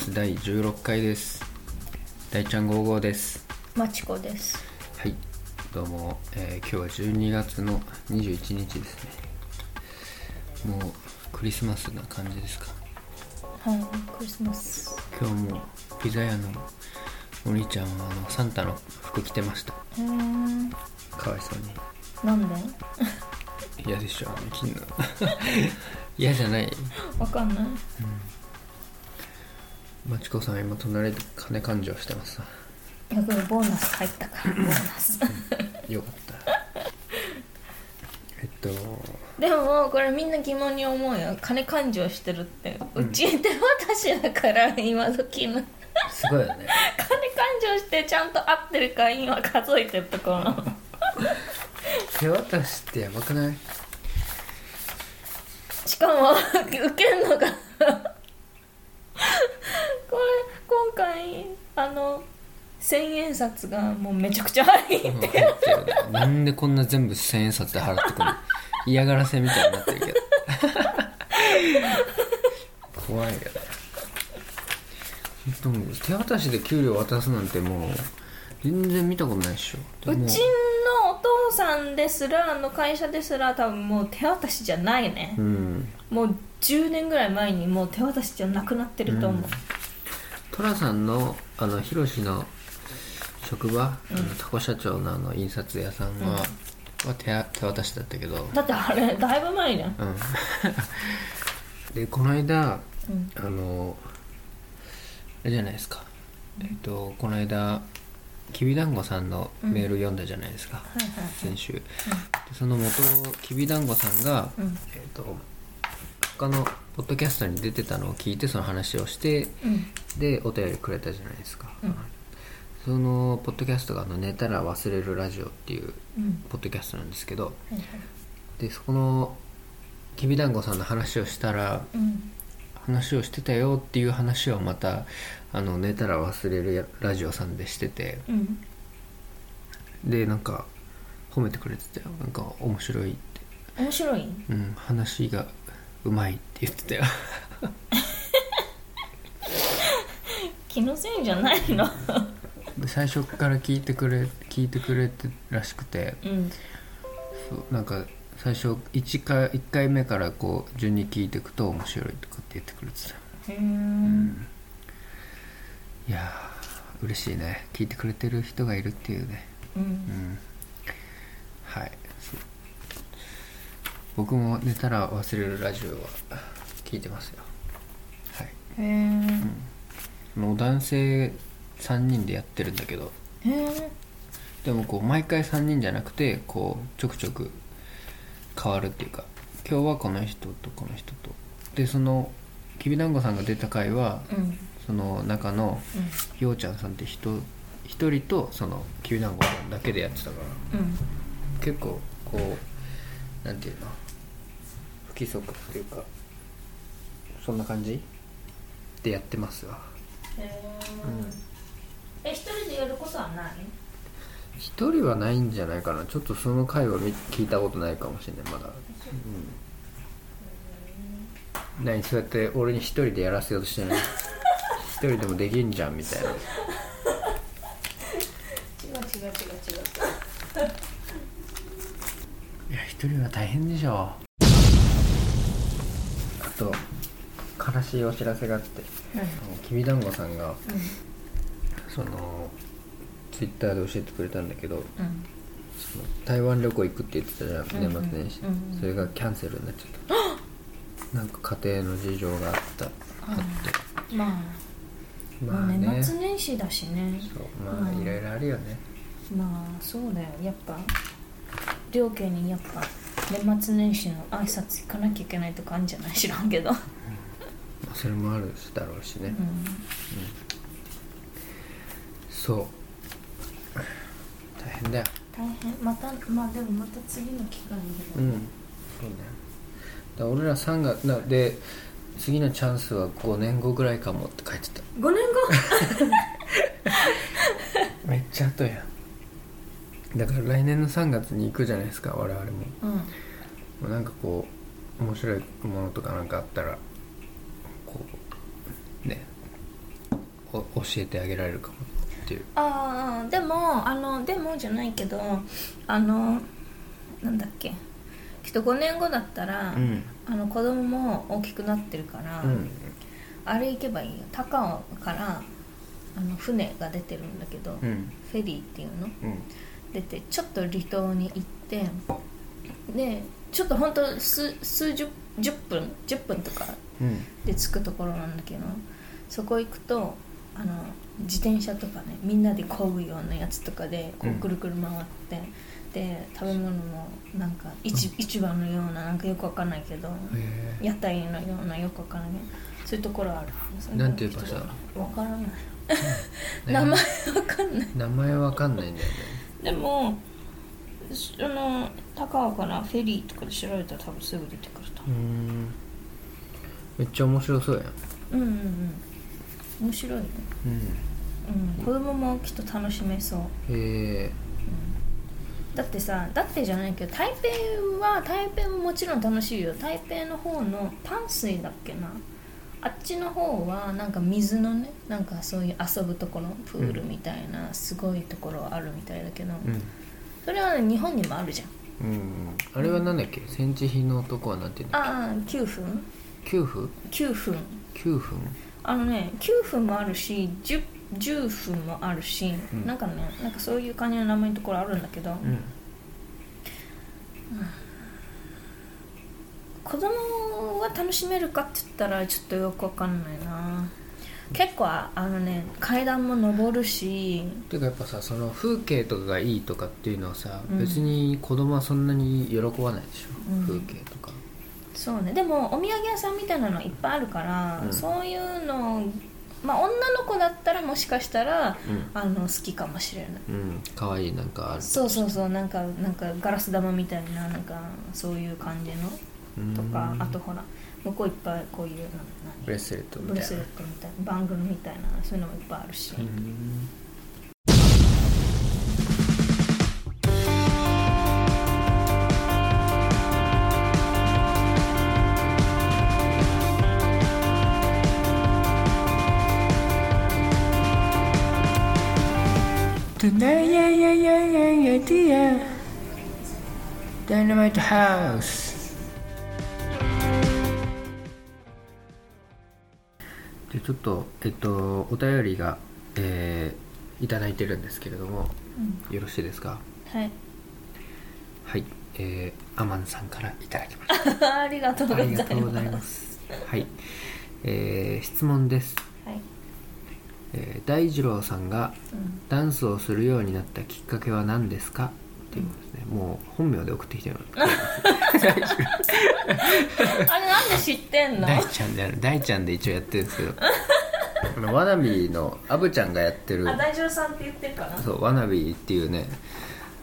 ス第16回です。大ちゃん55です。まちこです。はい。どうも、えー今日は12月の21日ですね。もうクリスマスな感じですか？はいクリスマス。今日もピザ屋のお兄ちゃんはあのサンタの服着てました。うー。んかわいそうなんで？に嫌でしょあの着んの。嫌じゃない。わかんないまちこさん今隣で金勘定してます。いやこれボーナス入ったからボーナス。よかった。えっと。でもこれみんな疑問に思うよ。金勘定してるって。うち手渡しだから今時の。金すごいよね。勘定してちゃんと合ってるか今数えてるところ。手渡しってやばくない？しかも受けんのがこれ今回あの千円札がもうめちゃくちゃ入ってうん入って。るねなんでこんな全部千円札で払ってくるの嫌がらせみたいになってるけど。怖いよね。本当手渡しで給料渡すなんてもう全然見たことないっしょ。うちのお父さんですらあの会社ですら多分もう手渡しじゃないね。う、ん。もう10年ぐらい前にもう手渡しじゃなくなってると思う、寅さんのあのヒロシの職場、あのタコ社長のあの印刷屋さんは,、は手手渡しだったけど。だってあれだいぶ前じゃん。うん。でこの間うん。あのあれじゃないですか。えっとこの間きびだんごさんのメール読んだじゃないですか、はいはい先週、でその元きびだんごさんが、うん。えっと他のポッドキャストに出てたのを聞いてその話をしてうん。でお便りくれたじゃないですか、うん。そのポッドキャストがあの「寝たら忘れるラジオ」っていううん。ポッドキャストなんですけどはいはい。でそこのきびだんごさんの話をしたらうん。話をしてたよっていう話をまたあの寝たら忘れるやラジオさんでしててうん。でなんか褒めてくれてたよ。なんか面白いって。面白い？うん話がうまいって言ってたよ。気のせいじゃないの？で最初から聞いてくれ聞いてくれてらしくて。うん。そうなんか最初 1, 回1回目からこう順に聞いていくと面白いとかって言ってくれてた。へー。ん。いやー嬉しいね。聞いてくれてる人がいるっていうね。うん。うん。はい僕も寝たら忘れるラジオは聞いてますよ。はい。へえその男性3人でやってるんだけど。へえでもこう毎回3人じゃなくてこうちょくちょく変わるっていうか今日はこの人とこの人と。でそのきびだんごさんが出た回はうん。その中のうん。ようちゃんさんって人一人とそのきびだんごさんだけでやってたから。うん。結構こうなんていうの？不規則っていうか。そんな感じ？でやってますわ。へええ一人でやることはない？一人はないんじゃないかな。ちょっとその回は見聞いたことないかもしれないまだ。うん。何そうやって俺に一人でやらせようとしてない一人でもできんじゃんみたいな違う違う違う違ういや一人は大変でしょあと悲しいお知らせがあってはいきびだんごさん。がそのツイッターで教えてくれたんだけどうん。その台湾旅行行くって言ってたじゃん年末年始、うんうんそれがキャンセルになっちゃった。なんか家庭の事情があった。あってまあ、まあもうね年末年始だしね。そう。まあうん。いろいろあるよね。まあそうだよ。やっぱ両家にやっぱ年末年始の挨拶行かなきゃいけないとかあるんじゃない？知らんけど、まあそれもあるだろうしね、うん、そう。大変だよ。大変。またまあでもまた次の機会に。うん。そうだよだ俺ら3月なで次のチャンスは5年後ぐらいかもって書いてた。5年 めっちゃ後やんだから来年の3月に行くじゃないですか我々も。後うん。なんかこう面白いものとかなんかあったらこうねお教えてあげられるかもっていう。ああでもあのでもじゃないけどあのなんだっけきっと5年後だったら、うん。あの子供も大きくなってるから、うん。あれ行けばいいよ。高尾からあの船が出てるんだけど、うん。フェリーっていうの？うん出てちょっと離島に行ってでちょっと本当数数十10分10分とかうん。で着くところなんだけどそこ行くとあの自転車とかねみんなで漕ぐようなやつとかでこううん。くるくる回って、で食べ物もなんか市,、市場のようななんかよくわかんないけどへ屋台のようなよくわからない。そういうところある。なんていう場所わからない。え 名前わかんない。名前わかんないんだよねでもその高尾からフェリーとかで調べたら多分すぐ出てくるとう。ーん。めっちゃ面白そうやん。うんうんうん。面白いね。うん。うん。子供もきっと楽しめそう。へえ。だってさだってじゃないけど台北は台北ももちろん楽しいよ。台北の方の淡水だっけなあっちの方はなんか水のねなんかそういう遊ぶところプールみたいなすごいところあるみたいだけど、うん。それは、ね、日本にもあるじゃん。うん。あれはなんだっけ戦地比のとこはなんていうのああ9分。9分？9分。9分。あのね9分もあるし 10, 10分もあるし、うん。なんかねなんかそういう感じの名前のところあるんだけど、うん子供は楽しめるかって言ったらちょっとよくわかんないな。結構ああのね階段も登るし。ていうかやっぱさその風景とかがいいとかっていうのはさ、うん。別に子供はそんなに喜ばないでしょ、うん。風景とか。そうね。でもお土産屋さんみたいなのいっぱいあるから、うん。そういうのまあ女の子だったらもしかしたらうん。あの好きかもしれない。うん。可愛いなんかあるそうそうそう。なんかなんかガラス玉みたいななんかそういう感じのとかうん。あとほら向こういっぱいこういうブレスレットみたいな。ブレスレットみたいなバングルみたいなそういうのもいっぱいあるし、うん。ダイナマイトハちょっとえっとお便りがえーいただいてるんですけれどもうん。よろしいですか？はい。はい。えー、アマンさんからいただきました。ありがとうごあざいます。りがとうございます。はい。えー、質問です、はい、えー大二郎さんがうん。ダンスをするようになったきっかけは何ですか？っていうことですね、もう本名で送ってきてる。の あれなんで知ってんの？大ちゃんである。大ちゃんで一応やってるんですけど。あのワナビーのアブちゃんがやってる。あ大丈夫さんって言ってるかな？そうワナビーっていうね、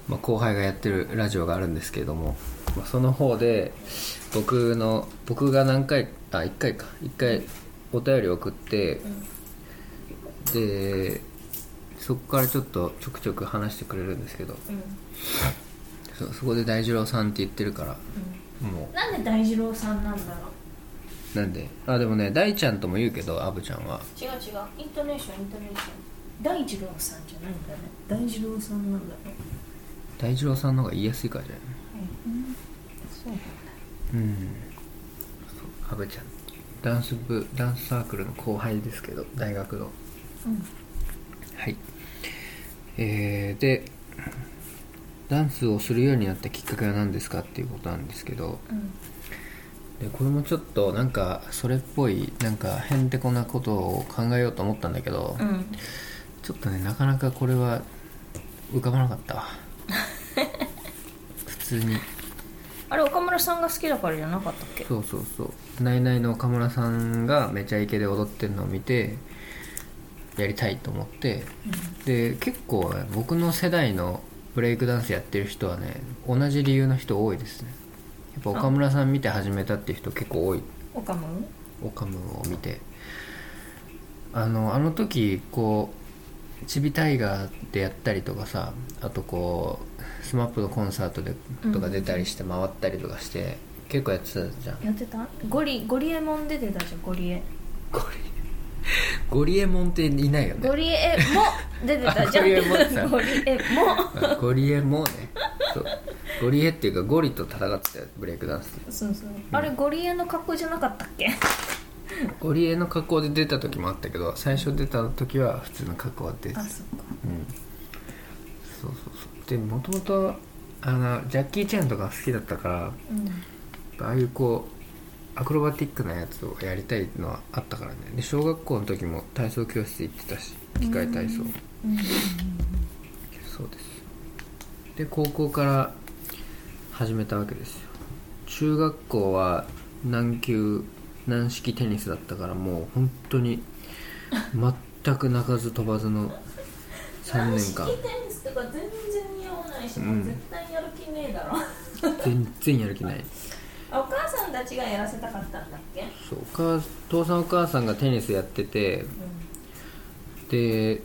まあ、後輩がやってるラジオがあるんですけれども、まあ、その方で僕の僕が何回あ1回か。1回お便り送ってでそこからちょっとちょくちょく話してくれるんですけど。うん、うんそうそこで大二郎さんって言ってるから。もなんで大二郎さんなんだろう？なんで？あでもね大ちゃんとも言うけどアブちゃんは。う違う違う。イントネーションイントネーション。大二郎さんじゃないんだね。大二郎さんなんだろう大二郎さんの方が言いやすいからじゃない？うん。そうなん。だうんそうアブちゃんダンス部ダンスサークルの後輩ですけど大学の。うん。はいえー、でダンスをするようになったきっかけは何ですかっていうことなんですけどうん。でこれもちょっとなんかそれっぽいなんかへんてこなことを考えようと思ったんだけど、うん。ちょっとねなかなかこれは浮かばなかったわ。普通に。あれ岡村さんが好きだからじゃなかったっけ？そうそうそう。ナイナイの岡村さんがめちゃイケで踊ってるのを見てやりたいと思ってで結構ね僕の世代のブレイクダンスやってる人はね同じ理由の人多いですね。やっぱ岡村さん見て始めたっていう人結構多い。岡村？オカムを見て。あのあの時こうチビタイガーでやったりとかさあとこう SMAP のコンサートでとか出たりして回ったりとかして、結構やってたじゃん。やってた？ゴリゴリエモン出てたじゃんゴリエ。ゴリ ゴリエモンっていないよね。ゴリエも出てた。じゃんあゴリエモ。ゴリエもあ ゴリエもね。そう。ゴリエっていうかゴリと戦ってたよ。ブレイクダンス。そうそう。あれゴリエの格好じゃなかったっけ？ゴリエの格好で出た時もあったけど最初出た時は普通の格好で出てた。あそっか。うん。そうそうそう。でもともとあのジャッキー・チェンとか好きだったからうん。ああいうこうアクロバティックなやつをやりたいのはあったからね。で小学校の時も体操教室行ってたし機械体操、うんそうです。で高校から始めたわけですよ。中学校は軟球軟式テニスだったからもう本当に全く泣かず飛ばずの3年間。テニスとか全然似合わないし、うん。もう絶対やる気ねえだろ。全然やる気ない。あお母さんたちがやらせたかったんだっけ？そうお母父さんお母さんがテニスやっててで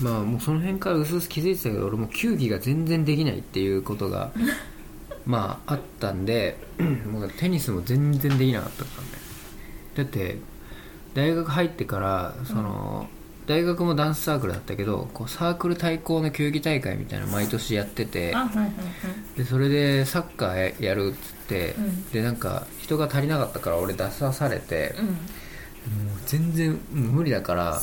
まあもうその辺からうすうす気づいてたけど俺も球技が全然できないっていうことが まああったんで もうテニスも全然できなかったからねだって大学入ってからその、大学もダンスサークルだったけどこうサークル対抗の球技大会みたいなの毎年やっててあはいはいはい。でそれでサッカーやるっつって、うん。でなんか人が足りなかったから俺出さされて、うん。もう全然無理だから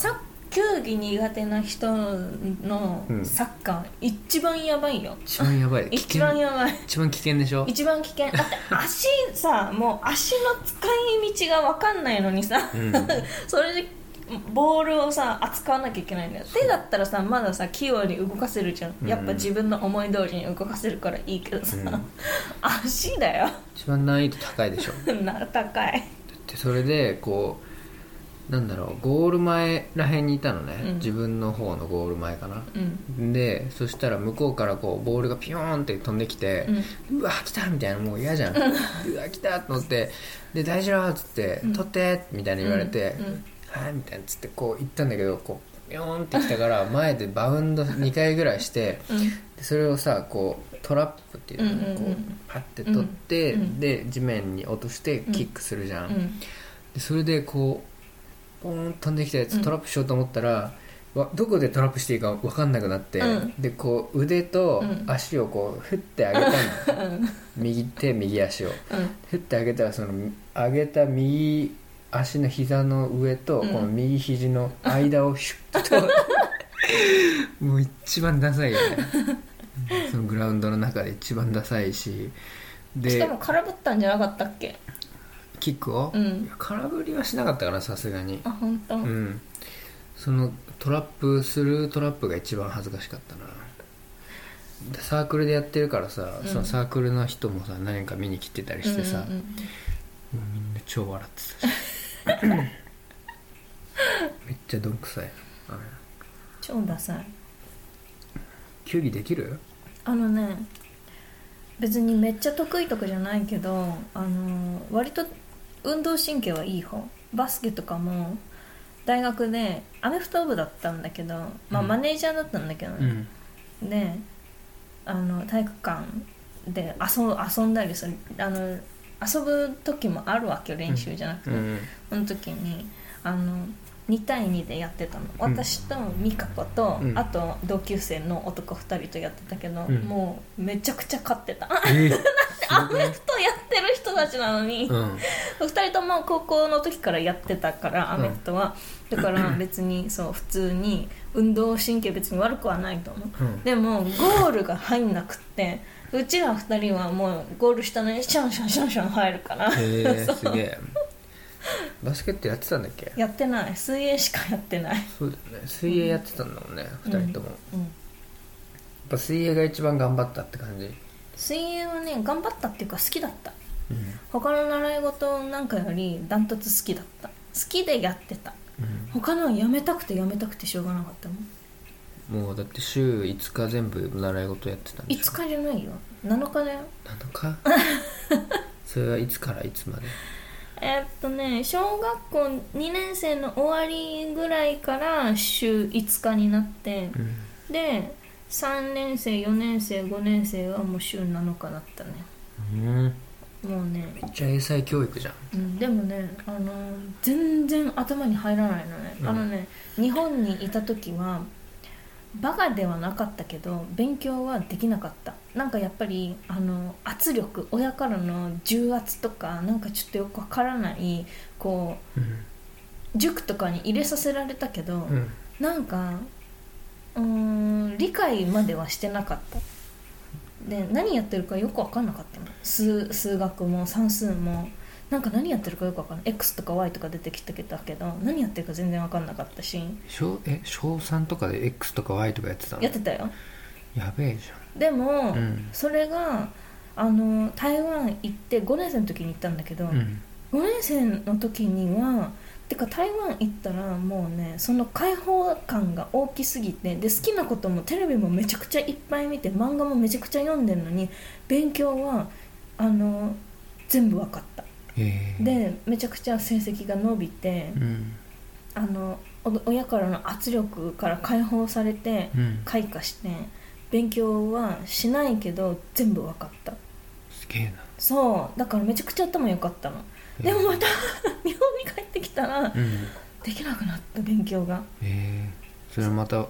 球技苦手な人のうん。サッカー、一番やばいよ。一番やばい。危 一険番やばい。一番危険でしょ？一番危険。だって 足さもう足の使い道が分かんないのにさ、うん。それでボールをさ扱わなきゃいけないんだよ。手だったらさまださ器用に動かせるじゃん、うんやっぱ自分の思い通りに動かせるからいいけどさ、うん。足だよ。一番難易度高いでしょ。だ な高い。ってそれでこうなんだろうゴール前らへんにいたのね、うん。自分の方のゴール前かな。うん。でそしたら向こうからこうボールがピヨーンって飛んできて、うわ来たみたいなもう嫌じゃん、うわ来たと思ってで大丈夫っつって、うん。取ってみたいに言われて、うんうんはいみたいなっつってこう行ったんだけどこうピヨーンって来たから 前でバウンド2回ぐらいしてうん。でそれをさこうトラップっていうのをこうパッて取って、うんで地面に落としてキックするじゃん、うんでそれでこうポーン飛んできたやつうん。トラップしようと思ったら、わどこでトラップしていいか分かんなくなって、うん。でこう腕とうん。足をこう振ってあげたの、うん。右手右足を。うん。振ってあげたらその上げた右足の膝の上とうん。この右肘の間をシュッと。もう一番ダサいよね。そのグラウンドの中で一番ダサいし。しでかも空振ったんじゃなかったっけ？キックを、うん。空振りはしなかったからさすがに。あ本当？うん。そのトラップするトラップが一番恥ずかしかったな。でサークルでやってるからさ、うん。そのサークルの人もさ何か見に来てたりしてさ、うんうんうん。みんな超笑ってたしめっちゃどんくさい。あれ。超ダサい。球技できる？あのね別にめっちゃ得意とかじゃないけどあの割と運動神経はいい方。バスケとかも大学でアメフト部だったんだけど、まあ、うん。マネージャーだったんだけどうね、ん。であの体育館で遊遊んだりする。あの遊ぶ時もあるわけよ練習じゃなくて、うん。その時にあの2対2でやってたの。うん。私と美香子と、うん。あと同級生の男2人とやってたけど、うん。もうめちゃくちゃ勝ってた。えーアメフトやってる人たちなのに、うん。2人とも高校の時からやってたからアメフトは、だから別にそう普通に運動神経別に悪くはないと思う。うん。でもゴールが入んなくってうちら2人はもうゴール下にシャンシャンシャンシャン入るから。へえ すげえ。バスケットやってたんだっけ？やってない。水泳しかやってない。そうだよね。水泳やってたんだもんね、二人とも。やっうん。ぱ水泳が一番頑張ったって感じ？水泳はね頑張ったっていうか好きだった。うん。他の習い事なんかよりダントツ好きだった。好きでやってた他のはやめたくてやめたくてしょうがなかったもんもうだって週5日全部習い事やってたんでしょ？5日じゃないよ。7日だよ。7日？それはいつからいつまで？えーっとね小学校2年生の終わりぐらいから週5日になってうん。で3年生4年生5年生はもう週7日だったね。うんもうね、めっちゃ英才教育じゃん。うん、でもねあの全然頭に入らないのね、うん。あのね日本にいた時はバカではなかったけど勉強はできなかった。なんかやっぱりあの圧力親からの重圧とかなんかちょっとよくわからないこうん。う塾とかに入れさせられたけど、うん。なんかうーん理解まではしてなかったで何やってるかよく分かんなかったの。数数学も算数も。なんか何やってるかよく分かんない。X とか Y とか出てきたけど何やってるか全然分かんなかったし。小え小3とかで X とか Y とかやってたの？やってたよ。やべえじでも、うん。それがあの台湾行って5年生の時に行ったんだけど、ゃんうん。5年生の時にはてか台湾行ったらもうねその開放感が大きすぎてで好きなこともテレビもめちゃくちゃいっぱい見て漫画もめちゃくちゃ読んでるのに勉強はあの全部分かった。でめちゃくちゃ成績が伸びてうん。あのお親からの圧力から解放されてうん。開花して勉強はしないけど全部分かった。すげえな。そう。だからめちゃくちゃ頭良かったのでもまた 日本に帰ってきたらうん。できなくなった勉強が。へえ。それはまた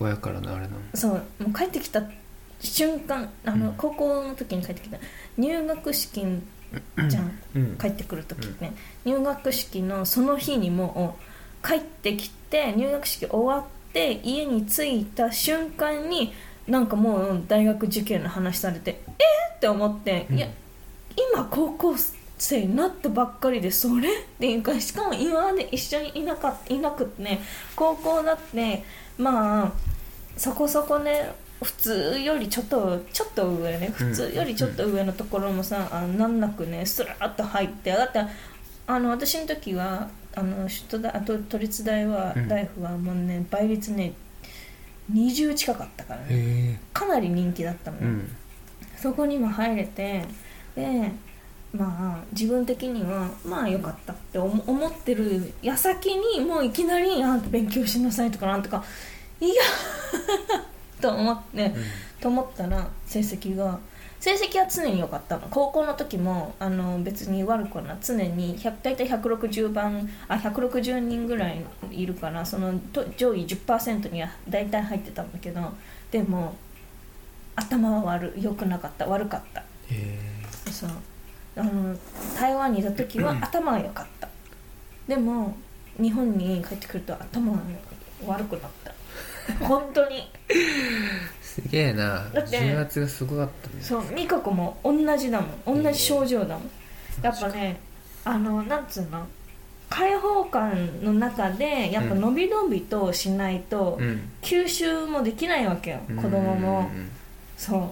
親からのあれなの？そう。もう帰ってきた瞬間あの、うん。高校の時に帰ってきた。入学式じゃん。うん。帰ってくる時ね、入学式のその日にもう帰ってきて入学式終わって家に着いた瞬間になんかもう大学受験の話されてえー、って思って、うん。いや今高校生になったばっかりでそれっていうかしかも今まで一緒にいなかいなくってね高校だってまあそこそこね普通よりちょっとちょっと上ね普通よりちょっと上のところもさ、あ難なくねスラッと入ってだってあの私の時はあの首都大あと都立大は、うん。大学はもうね倍率ね20近かったからね。へかなり人気だったのうん。そこにも入れてでまあ自分的にはまあ良かったって思思ってる矢先にもういきなりあんた勉強しなさいとかなんとかいやと思って、と思ったら成績が成績は常に良かったの。高校の時もあの別に悪くはな常に100大体160番あ160人ぐらいいるからそのと上位10%には大体入ってたんだけどでも頭は悪良くなかった。悪かった。へえそうあの台湾にいた時は頭が良かった。でも日本に帰ってくると頭が悪くなった。本当に。すげえな。だって重圧がすごかったね。そう美香子も同じだもん。同じ症状だもん。やっぱねあのなんつうの？開放感の中でやっぱ伸び伸びとしないとうん。吸収もできないわけよ。子供も。うん。そう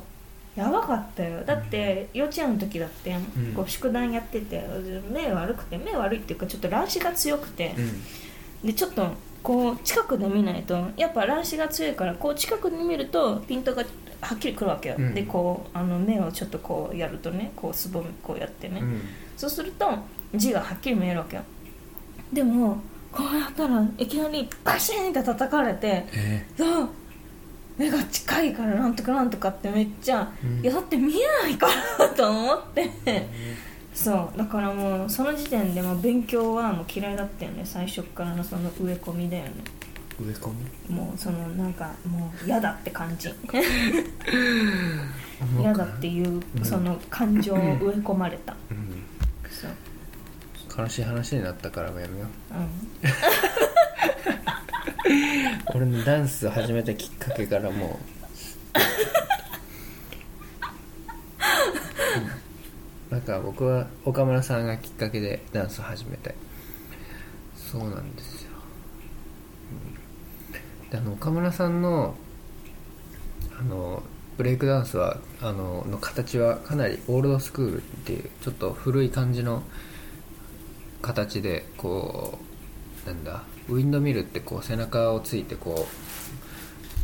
やばかったよ。だって幼稚園の時だってん。こう宿題やってて目悪くて目悪いっていうかちょっと乱視が強くてうん。でちょっとこう近くで見ないとやっぱ乱視が強いからこう近くで見るとピントがはっきりくるわけよ、うん。でこうあの目をちょっとこうやるとねこうすぼめこうやってね、うん。そうすると字がはっきり見えるわけよ。でもこうやったらいきなりバシーンって叩かれてえ。そう目が近いからなんとかなんとかってめっちゃ、うん。いやだって見えないから と思って。そうだからもうその時点でもう勉強はもう嫌いだったよね最初からのその植え込みだよね。植え込み？もうそのなんかもう嫌だって感じ。嫌だっていうその感情を植え込まれた。うん。そう。悲しい話になったからやめよう。うん 俺のダンスを始めたきっかけからもう、うん。なんか僕は岡村さんがきっかけでダンスを始めてそうなんですよ、うん。であの岡村さんのあのブレイクダンスはあのの形はかなりオールドスクールっていうちょっと古い感じの形でこうなんだウィンドミルってこう背中をついてこ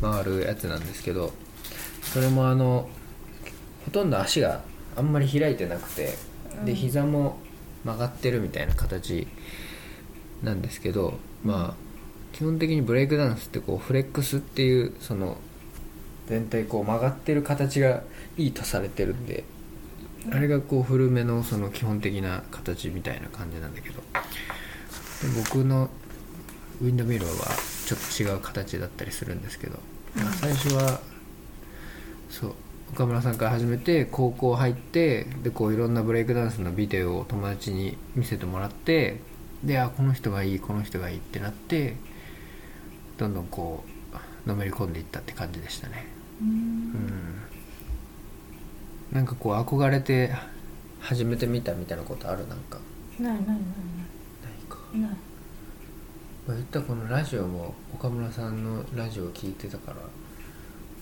う回るやつなんですけどそれもあのほとんど足があんまり開いてなくてでうん。膝も曲がってるみたいな形なんですけどまあ基本的にブレイクダンスってこうフレックスっていうその全体こう曲がってる形がいいとされてるんであれがこう古めのその基本的な形みたいな感じなんだけどで僕のウィンドミルはちょっと違う形だったりするんですけど、まあ最初はそう岡村さんから始めて高校入ってでこういろんなブレイクダンスのビデオを友達に見せてもらってであこの人がいいこの人がいいってなってどんどんこうのめり込んでいったって感じでしたね。うん。うん。なんかこう憧れて始めてみたみたいなことある？なんか。ないないないない。か、ないないまあ、言ったらこのラジオも岡村さんのラジオを聞いてたから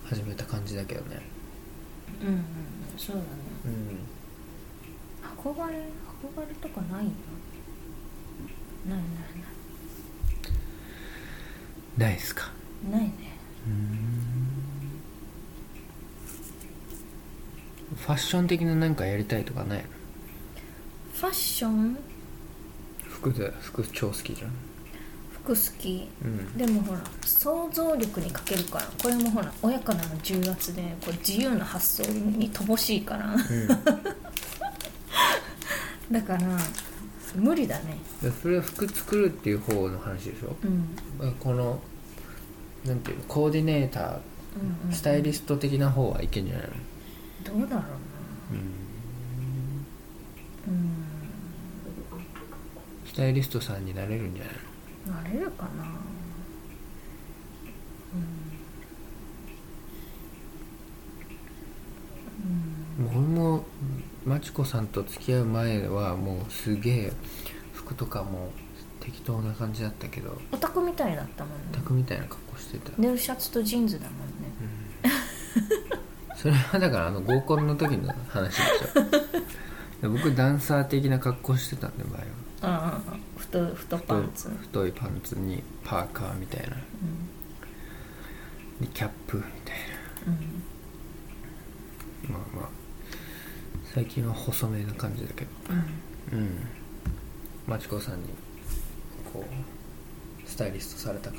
始めた感じだけどね。うんうんそうだね。うん。憧れ憧れとかないよないないない。っすか。ないないねファッション的ななんかやりたいとかないの？ファッション？服で服超好きじゃん。服好き。うん。でもほら想像力に欠けるから。これもほら親からの重圧でこう自由な発想に乏しいから。だから無理だね。でそれは服作るっていう方の話でしょ？うん。まあこのなんていうのコーディネーターうんうんスタイリスト的な方はいけんじゃないの？どうだろうな。うん。スタイリストさんになれるんじゃないの？なれるかな。うん。僕もまちこさんと付き合う前はもうすげえ服とかも適当な感じだったけど。オタクみたいだったもんね。オタクみたいな格好してた、ネルシャツとジーンズだもんね。それはだからあの合コンの時の話でしょ。で僕ダンサー的な格好してたんで前は太い太パンツ、太いパンツにパーカーみたいな。うん。でキャップみたいうん。なまあまあ。最近は細めな感じだけど。うん。うん。まちこさんにこうスタイリストされたか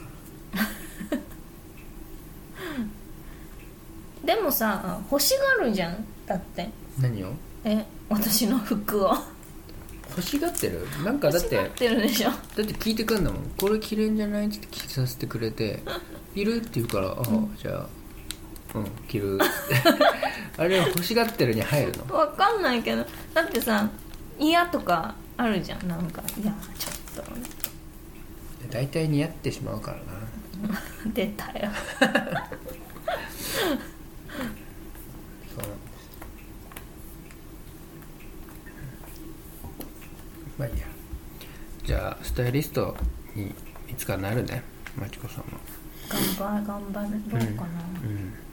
ら でもさ欲しがるじゃんだって。何を？え私の服を欲しがってる？なんかだってだって聞いてくんだもん。これ着れんじゃない？って着させてくれて「いる?」って言うから「ああ、じゃあうん着る」あれは欲しがってるに入るの？わかんないけど。だってさ嫌とかあるじゃん。なんかいやちょっと。大体似合ってしまうからな。出たよそうなんですまあいいや。じゃあスタイリストにいつかなるねまちこさんも。頑張頑張ろうかな、うんはい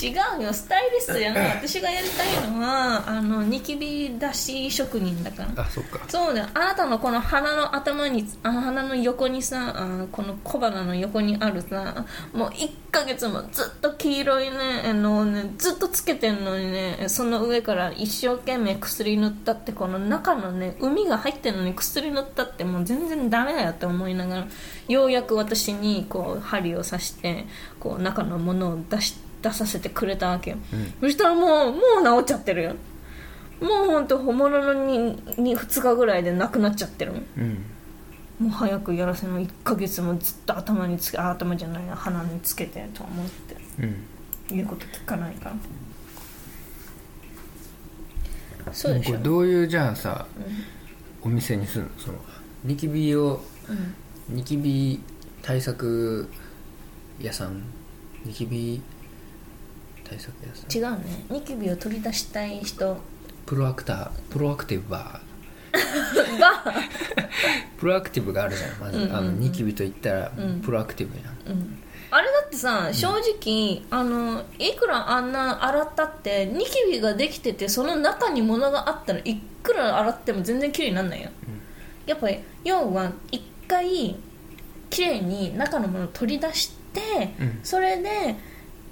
違うよ。スタイリストじゃな。い 私がやりたいのはあのニキビ出し職人だから。あそっか。そうだよ。あなたのこの鼻の頭にあ鼻の横にさあこの小鼻の横にあるさもう1ヶ月もずっと黄色いねあのねずっとつけてんのにねその上から一生懸命薬塗ったってこの中のね海が入ってるのに薬塗ったってもう全然ダメだよって思いながらようやく私にこう針を刺してこう中のものを出し出させてくれたわけよ、うん。そしたらもうもう治っちゃってるよ。もうほんと本物のにに2日ぐらいでなくなっちゃってるもんうん。もう早くやらせの1ヶ月もずっと頭につけあ頭じゃないな鼻につけてと思って。うん。言うこと聞かないか。らそうでしょ。これどういうじゃあさお店にするの？そのニキビをうん。ニキビ対策屋さんニキビ対策屋さ。ん違うね。ニキビを取り出したい人。プロアクタープロアクティブバー。が、プロアクティブがあるじゃんまず、うんうんうん。あのニキビと言ったらうん。プロアクティブやん、うん、あれだってさ正直、あのいくらあんな洗ったってニキビができててその中に物があったらいくら洗っても全然綺麗にならないよ、やっぱり要は一回綺麗に中のものを取り出して、うん。それで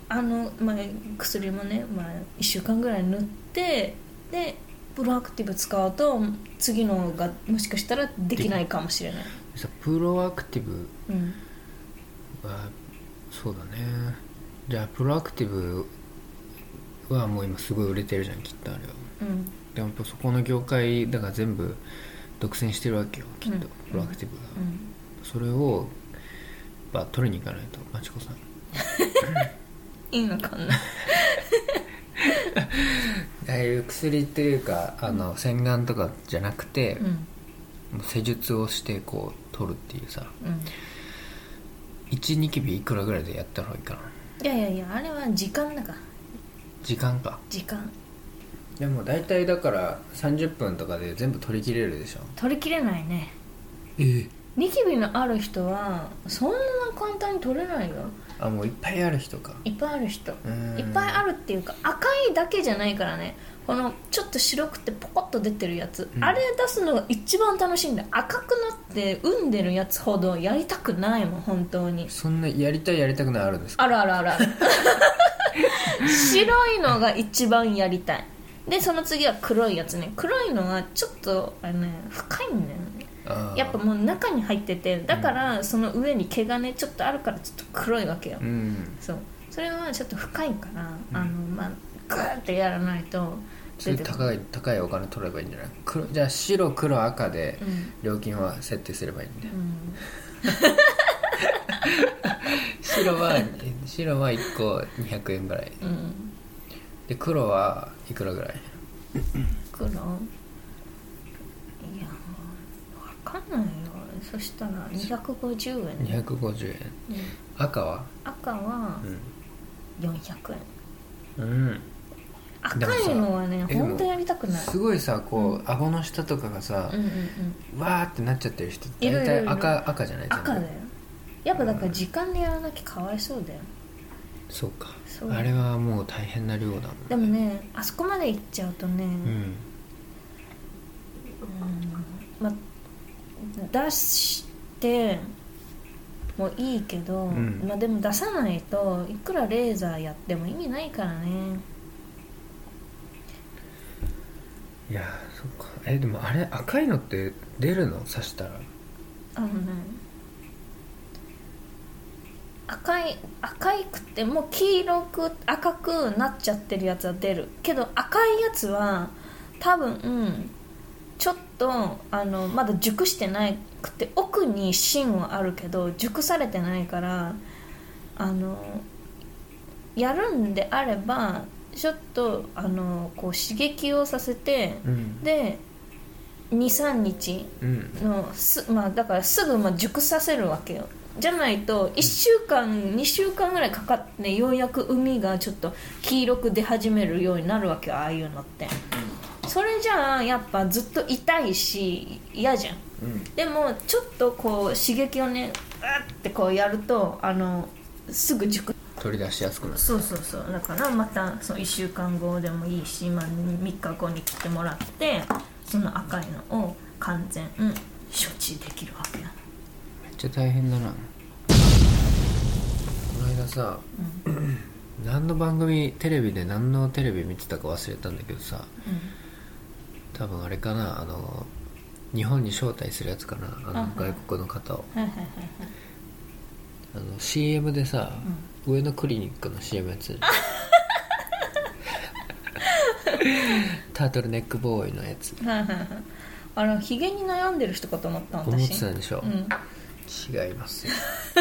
あの、まあ、薬もね、まあ、1週間ぐらい塗ってでプロアクティブ使うと次のがもしかしたらできないかもしれない、さプロアクティブうん、はそうだね。じゃあプロアクティブはもう今すごい売れてるじゃんきっとあれは。うん。でもやっぱそこの業界だから全部独占してるわけよきっと、うん。プロアクティブが、うん。それをやっぱ取りに行かないとまちこさん いいのかなああいう薬っていうかあの洗顔とかじゃなくて、うん。もう施術をしてこう取るっていうさ。うん。1ニキビいくらぐらいでやった方がいいかな。いやいやいやあれは時間だから。時間か。時間。でも大体だから30分とかで全部取り切れるでしょ。取りきれないね。ええ。ニキビのある人はそんな簡単に取れないよあもういっぱいある人か。いっぱいある人。うん。いっぱいあるっていうか赤いだけじゃないからね。このちょっと白くてポコッと出てるやつ、うん。あれ出すのが一番楽しいんだ。よ赤くなって産んでるやつほどやりたくないもん本当に。そんなやりたいやりたくないあるんですか？あるあるあるある。白いのが一番やりたい。でその次は黒いやつね。黒いのはちょっとあの、ね、深いんだよねやっぱもう中に入っててだからその上に毛がねちょっとあるからちょっと黒いわけよ、うん。そう。それはちょっと深いから、あのまあグーってやらないと高い高いお金取ればいいんじゃない？黒じゃあ白黒赤でうん。料金は設定すればいいんで、うん。白は白は1個200円ぐらい。うん。で黒はいくらぐらい？黒？かんないよ。そしたら250円、ね250円うん赤は？赤は400円うん、うん、赤いのはね本当やりたくない。すごいさこう、顎の下とかがさうん、うんうん。わーってなっちゃってる人大体赤赤じゃない？赤だよ。やっぱだから時間でやらなきゃかわいそうだよ。そうか。そう。あれはもう大変な量だもんでもねあそこまで行っちゃうとね、うんまあ、出してもいいけど、うん。まあ、でも出さないといくらレーザーやっても意味ないからね。いやーそっか。えでもあれ赤いのって出るの？刺したら。あのね赤い赤いくてもう黄色く赤くなっちゃってるやつは出る。けど赤いやつは多分ちょっとあのまだ熟してなくて奥に芯はあるけど熟されてないからあのやるんであればちょっとあのこう刺激をさせてうん。で23日うん。のす、まあ、だからすぐまあ熟させるわけよ。じゃないと1週間2週間ぐらいかかってようやく海がちょっと黄色く出始めるようになるわけよああいうのってそれじゃあやっぱずっと痛いし嫌じゃん。うん。でもちょっとこう刺激をねうってこうやるとあのすぐ熟取り出しやすくなる。そうそうそう。だからまたそう1週間後でもいいし、まあ、3日後に来てもらってその赤いのを完全、うん、処置できるわけよ、めっちゃ大変だな。この間さうん。何の番組テレビで何のテレビ見てたか忘れたんだけどさ多分あれかなあの日本に招待するやつかなあの外国の方を。はいはいはいはい。あの CM でさ、上野クリニックの CM やつ。タートルネックボーイのやつ。はいはいはい。あのヒゲに悩んでる人かと思った思って私たでしょ、うん。違います。よ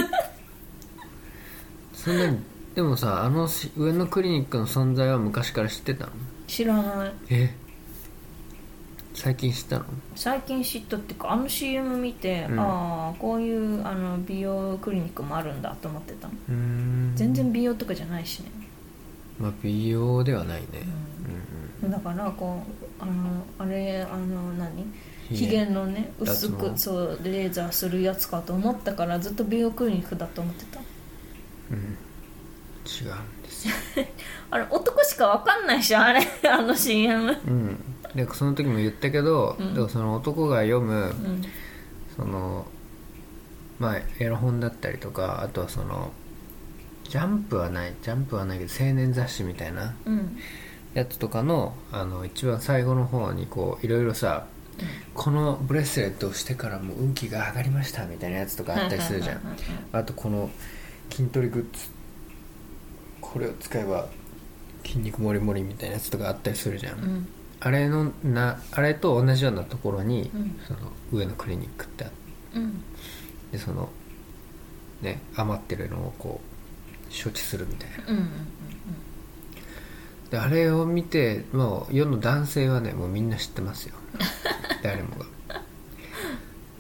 そんなにでもさあのし上野クリニックの存在は昔から知ってたの？知らない。え？最近知ったの？最近知ったっていうかあの CM 見て、うん。ああこういうあの美容クリニックもあるんだと思ってた全然美容とかじゃないしね、まあ美容ではないね。うん。だからこうあのあれあの何？ひげ。ひげのね薄くそうレーザーするやつかと思ったからずっと美容クリニックだと思ってた。うん、うん、違うんですよ。あれ男しかわかんないしあれ。あの CM うんでその時も言ったけど、うん。でもその男が読むうん。そのまあエロ本だったりとかあとはそのジャンプはないジャンプはないけど青年雑誌みたいなうん。やつとかのあの一番最後の方にこういろいろさ、このブレスレットをしてからもう運気が上がりましたみたいなやつとかあったりするじゃん。あとこの筋トレグッズこれを使えば筋肉もりもりみたいなやつとかあったりするじゃん、うんあれのなあれと同じようなところに、うん。その上のクリニックってあっうん。てそのね余ってるのをこう処置するみたいな。うんうんであれを見てもう世の男性はねもうみんな知ってますよ。誰もが。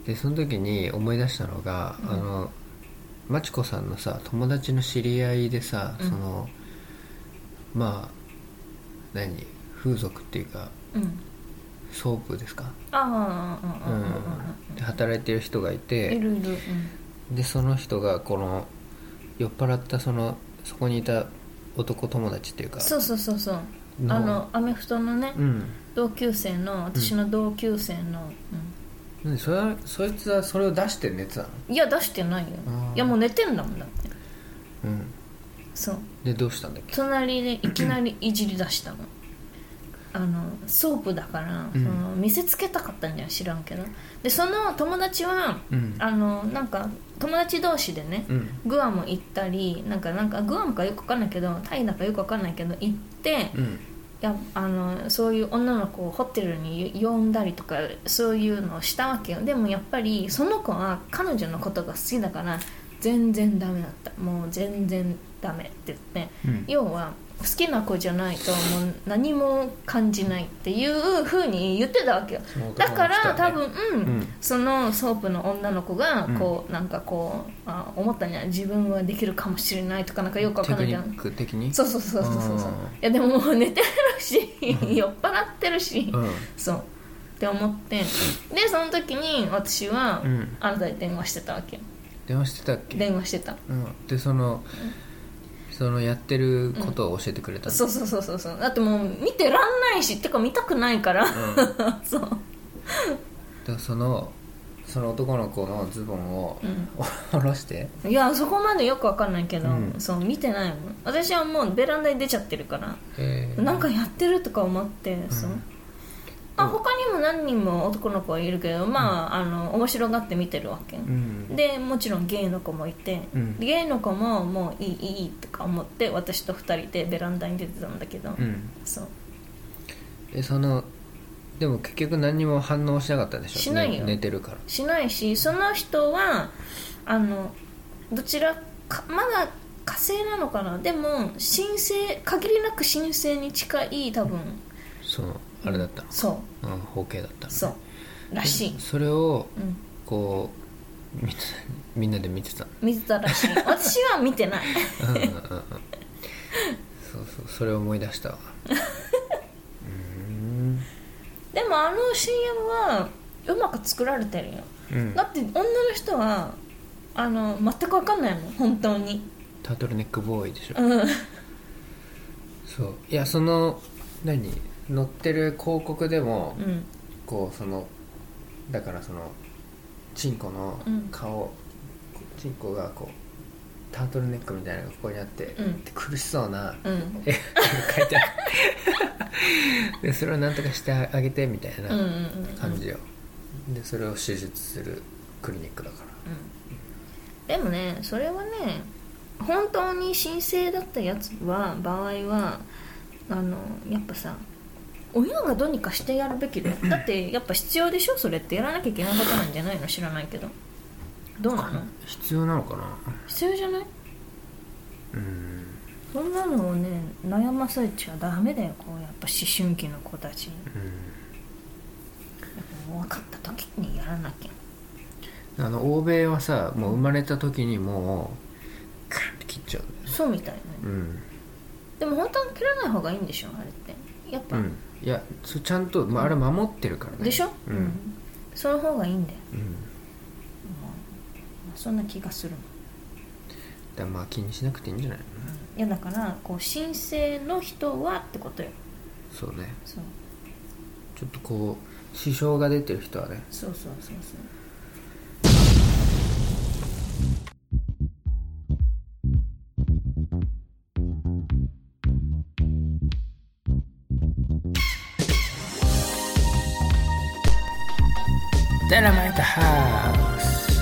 でその時に思い出したのが、うん。あのまちこさんのさ友達の知り合いでさ、うん。そのまあ何？風俗っていうかうん。うんソープですか、ああああああうん、で働いてる人がいいてるいるでその人がこの酔っ払ったそのそこにいた男友達っていうかそうそうそうそう。のあのアメフトのねうん。同級生の私の同級生の、なん。でそれはそいつはそれを出して寝てたの？うんいや出してないよ。いやもう寝てんだもんだって。うん。そう。でどうしたんだっけ？隣でいきなりいじり出したのあのソープだから、うん。その見せつけたかったんじゃ知らんけど。でその友達はうん。あのなんか友達同士でねうん。グアム行ったりなんかなんかグアムかよくわかんないけどタイだかよくわかんないけど行ってやあのそういう女の子をホテルに呼んだりとかそういうのをしたわけよ。でもやっぱりその子は彼女のことが好きだから全然ダメだった。もう全然ダメって言ってうん。要は好きな子じゃないともう何も感じないっていうふうに言ってたわけよ。その男だから多分、ん。そのソープの女の子がこう、なんかこうあ思ったんじゃない自分はできるかもしれないとかなんかよくわかんないじゃん。的に？そうそうそうそうそうそう。いやでももう寝てるし酔っ払ってるし、うん。そう。って思って。でその時に私は、うん。あなたに電話してたわけよ。電話してたっけ？電話してた。うん。でそのそのやってることを教えてくれたの。そうそうそうそうそう。だってもう見てらんないしてか見たくないから、うん。そう、らそのその男の子のズボンをうん。下ろして。いやそこまでよくわかんないけど、うん。そう見てないもん。私はもうベランダに出ちゃってるから、え。ーなんかやってるとか思って、そう。まあ、他にも何人も男の子はいるけどまあ,、あの面白がって見てるわけ、うんでもちろんゲイの子もいて、うん。ゲイの子ももういいいいとか思って私と2人でベランダに出てたんだけど、うん。そう。でそのでも結局何にも反応しなかったでしょ？しないよ。ね寝てるから。しないしその人はあのどちらかまだ火星なのかな？でも神聖限りなく神聖に近い多分。そのあれだったの。そう。ん包茎だったのうそう。らしい、それをうん、こうみんなみんなで見てた。の見てたらしい。私は見てない。うんうんうん。うんそうそう。それを思い出したわ。うーん。でもあの CM はうまく作られてるよ。うん。だって女の人はあの全く分かんないもん。本当に。タートルネックボーイでしょ。うん。そう。いやその何？載ってる広告でもうん。こうそのだからそのチンコのうん。顔、チンコがこうタートルネックみたいなのがここにあって、うん。で苦しそうなうん。絵が描いてある。でそれをなんとかしてあげてみたいな感じよ、でそれを手術するクリニックだから。でもねそれはね本当に神聖だったやつは場合はあのやっぱさ親がどうにかしてやるべきだよ。だってやっぱ必要でしょ？それってやらなきゃいけないことなんじゃないの？知らないけど。どうなの？必要なのかな。必要じゃない？うん。そんなのをね悩ませちゃダメだよ。こうやっぱ思春期の子たちに。うん。分かった時にやらなきゃ。あの欧米はさもう生まれた時にもうカンって切っちゃう。そうみたいね。うん。でも本当は切らない方がいいんでしょ？あれって。やっぱ、うんいやそちゃんと、まあ、あれ守ってるからね。でしょ、うん、その方がいいんだよ、うん、まあそんな気がするの。だまあ気にしなくていいんじゃない？のいやだからこう神聖の人はってことよ。そうね。そう。ちょっとこう支障が出てる人はね。そうそうそうそうダイナマイトハウス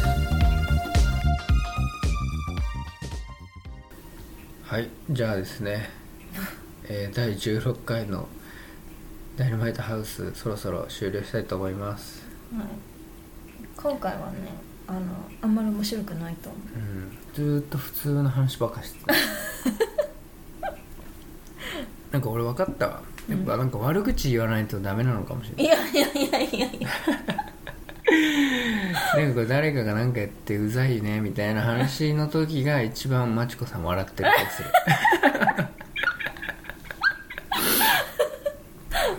はいじゃあですね、えー第16回の「ダイナマイトハウス」そろそろ終了したいと思います。はい、今回はねあのあんまり面白くないと思う。ん。ずーっと普通の話ばっかしてた。なんか俺分かったわ。やっぱなんか悪口言わないとダメなのかもしれない、ういやいやいやいやいやなんか誰かが何かやってうざいねみたいな話の時が一番マチコさん笑ってる気がする、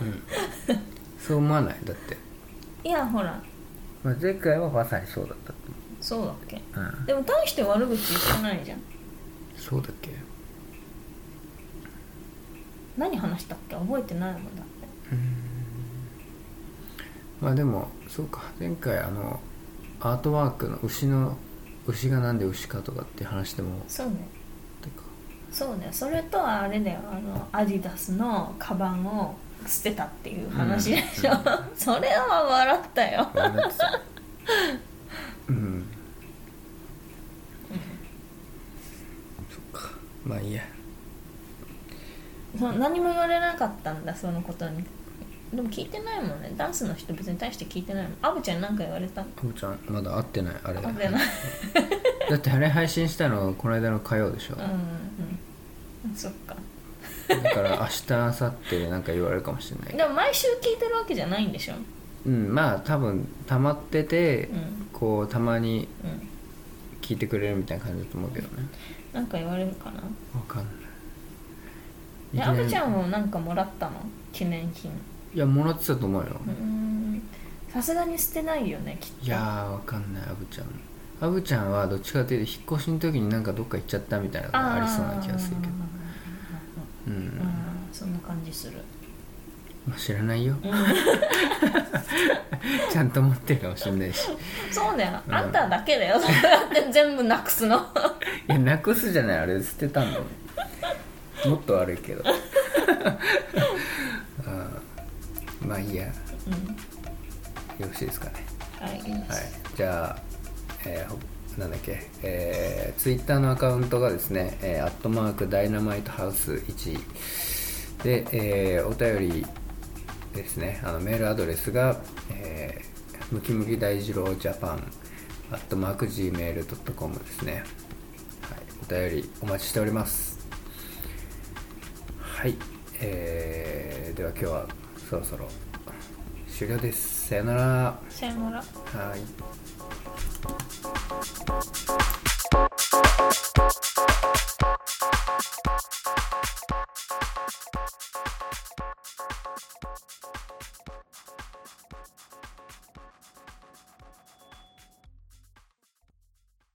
うん、そう思わない？だって、いやほら。まあ、前回はまさにそうだった。とそうだっけ？思う、うん、でも大して悪口言ってないじゃん。そうだっけ？何話したっけ？覚えてないもんだってまあでもそうか。前回あのアートワークの牛の牛がなんで牛かとかって話でも。そうね。そうね。それとあれだよ。あのアディダスのカバンを捨てたっていう話でしょ、それは笑ったよ。笑ってた。うん。そっか。まあいいや。何も言われなかったんだそのことにでも聞いてないもんね。ダンスの人別に対して聞いてないもん。アブちゃん何か言われた？のあぶちゃんまだ会ってないあれ。あれない。だってあれ配信したのこの間の火曜でしょ。うんうん。そっか。だから明日明後日でなんか言われるかもしれない。でも毎週聞いてるわけじゃないんでしょ？うんまあ多分溜まってて、うん。こうたまにうん。聞いてくれるみたいな感じだと思うけどね。なんか言われるかな？わかんない。アブちゃんもなんかもらったの？記念品いやもらってたと思うよ、さすがに捨てないよねきっと。いやーわかんないアブちゃん。アブちゃんはどっちかというと引っ越しの時になんかどっか行っちゃったみたいなのがありそうな気がするけど。うん、うんそんな感じする。まあ、知らないよ。うん。ちゃんと持ってるかもしれないし。そうだよ。うん。あんただけだよ。そうやって全部なくすの。いやなくすじゃない。あれ捨てたんだもっと悪いけど。うんまあいいや。ようん。ろしいですかね。はい。はい。す、じゃあ、えーほなんだっけ、えー、ツイッターのアカウントがですね、えー、アットマークダイナマイトハウス1で、えーお便りですね、あのメールアドレスが、えー、ムキムキ大二郎ジャパン。アットマーク Gmail.com ですね、はい、お便りお待ちしております。はい、えー、では今日はそろそろ終了です。さよなら。さよなら。はい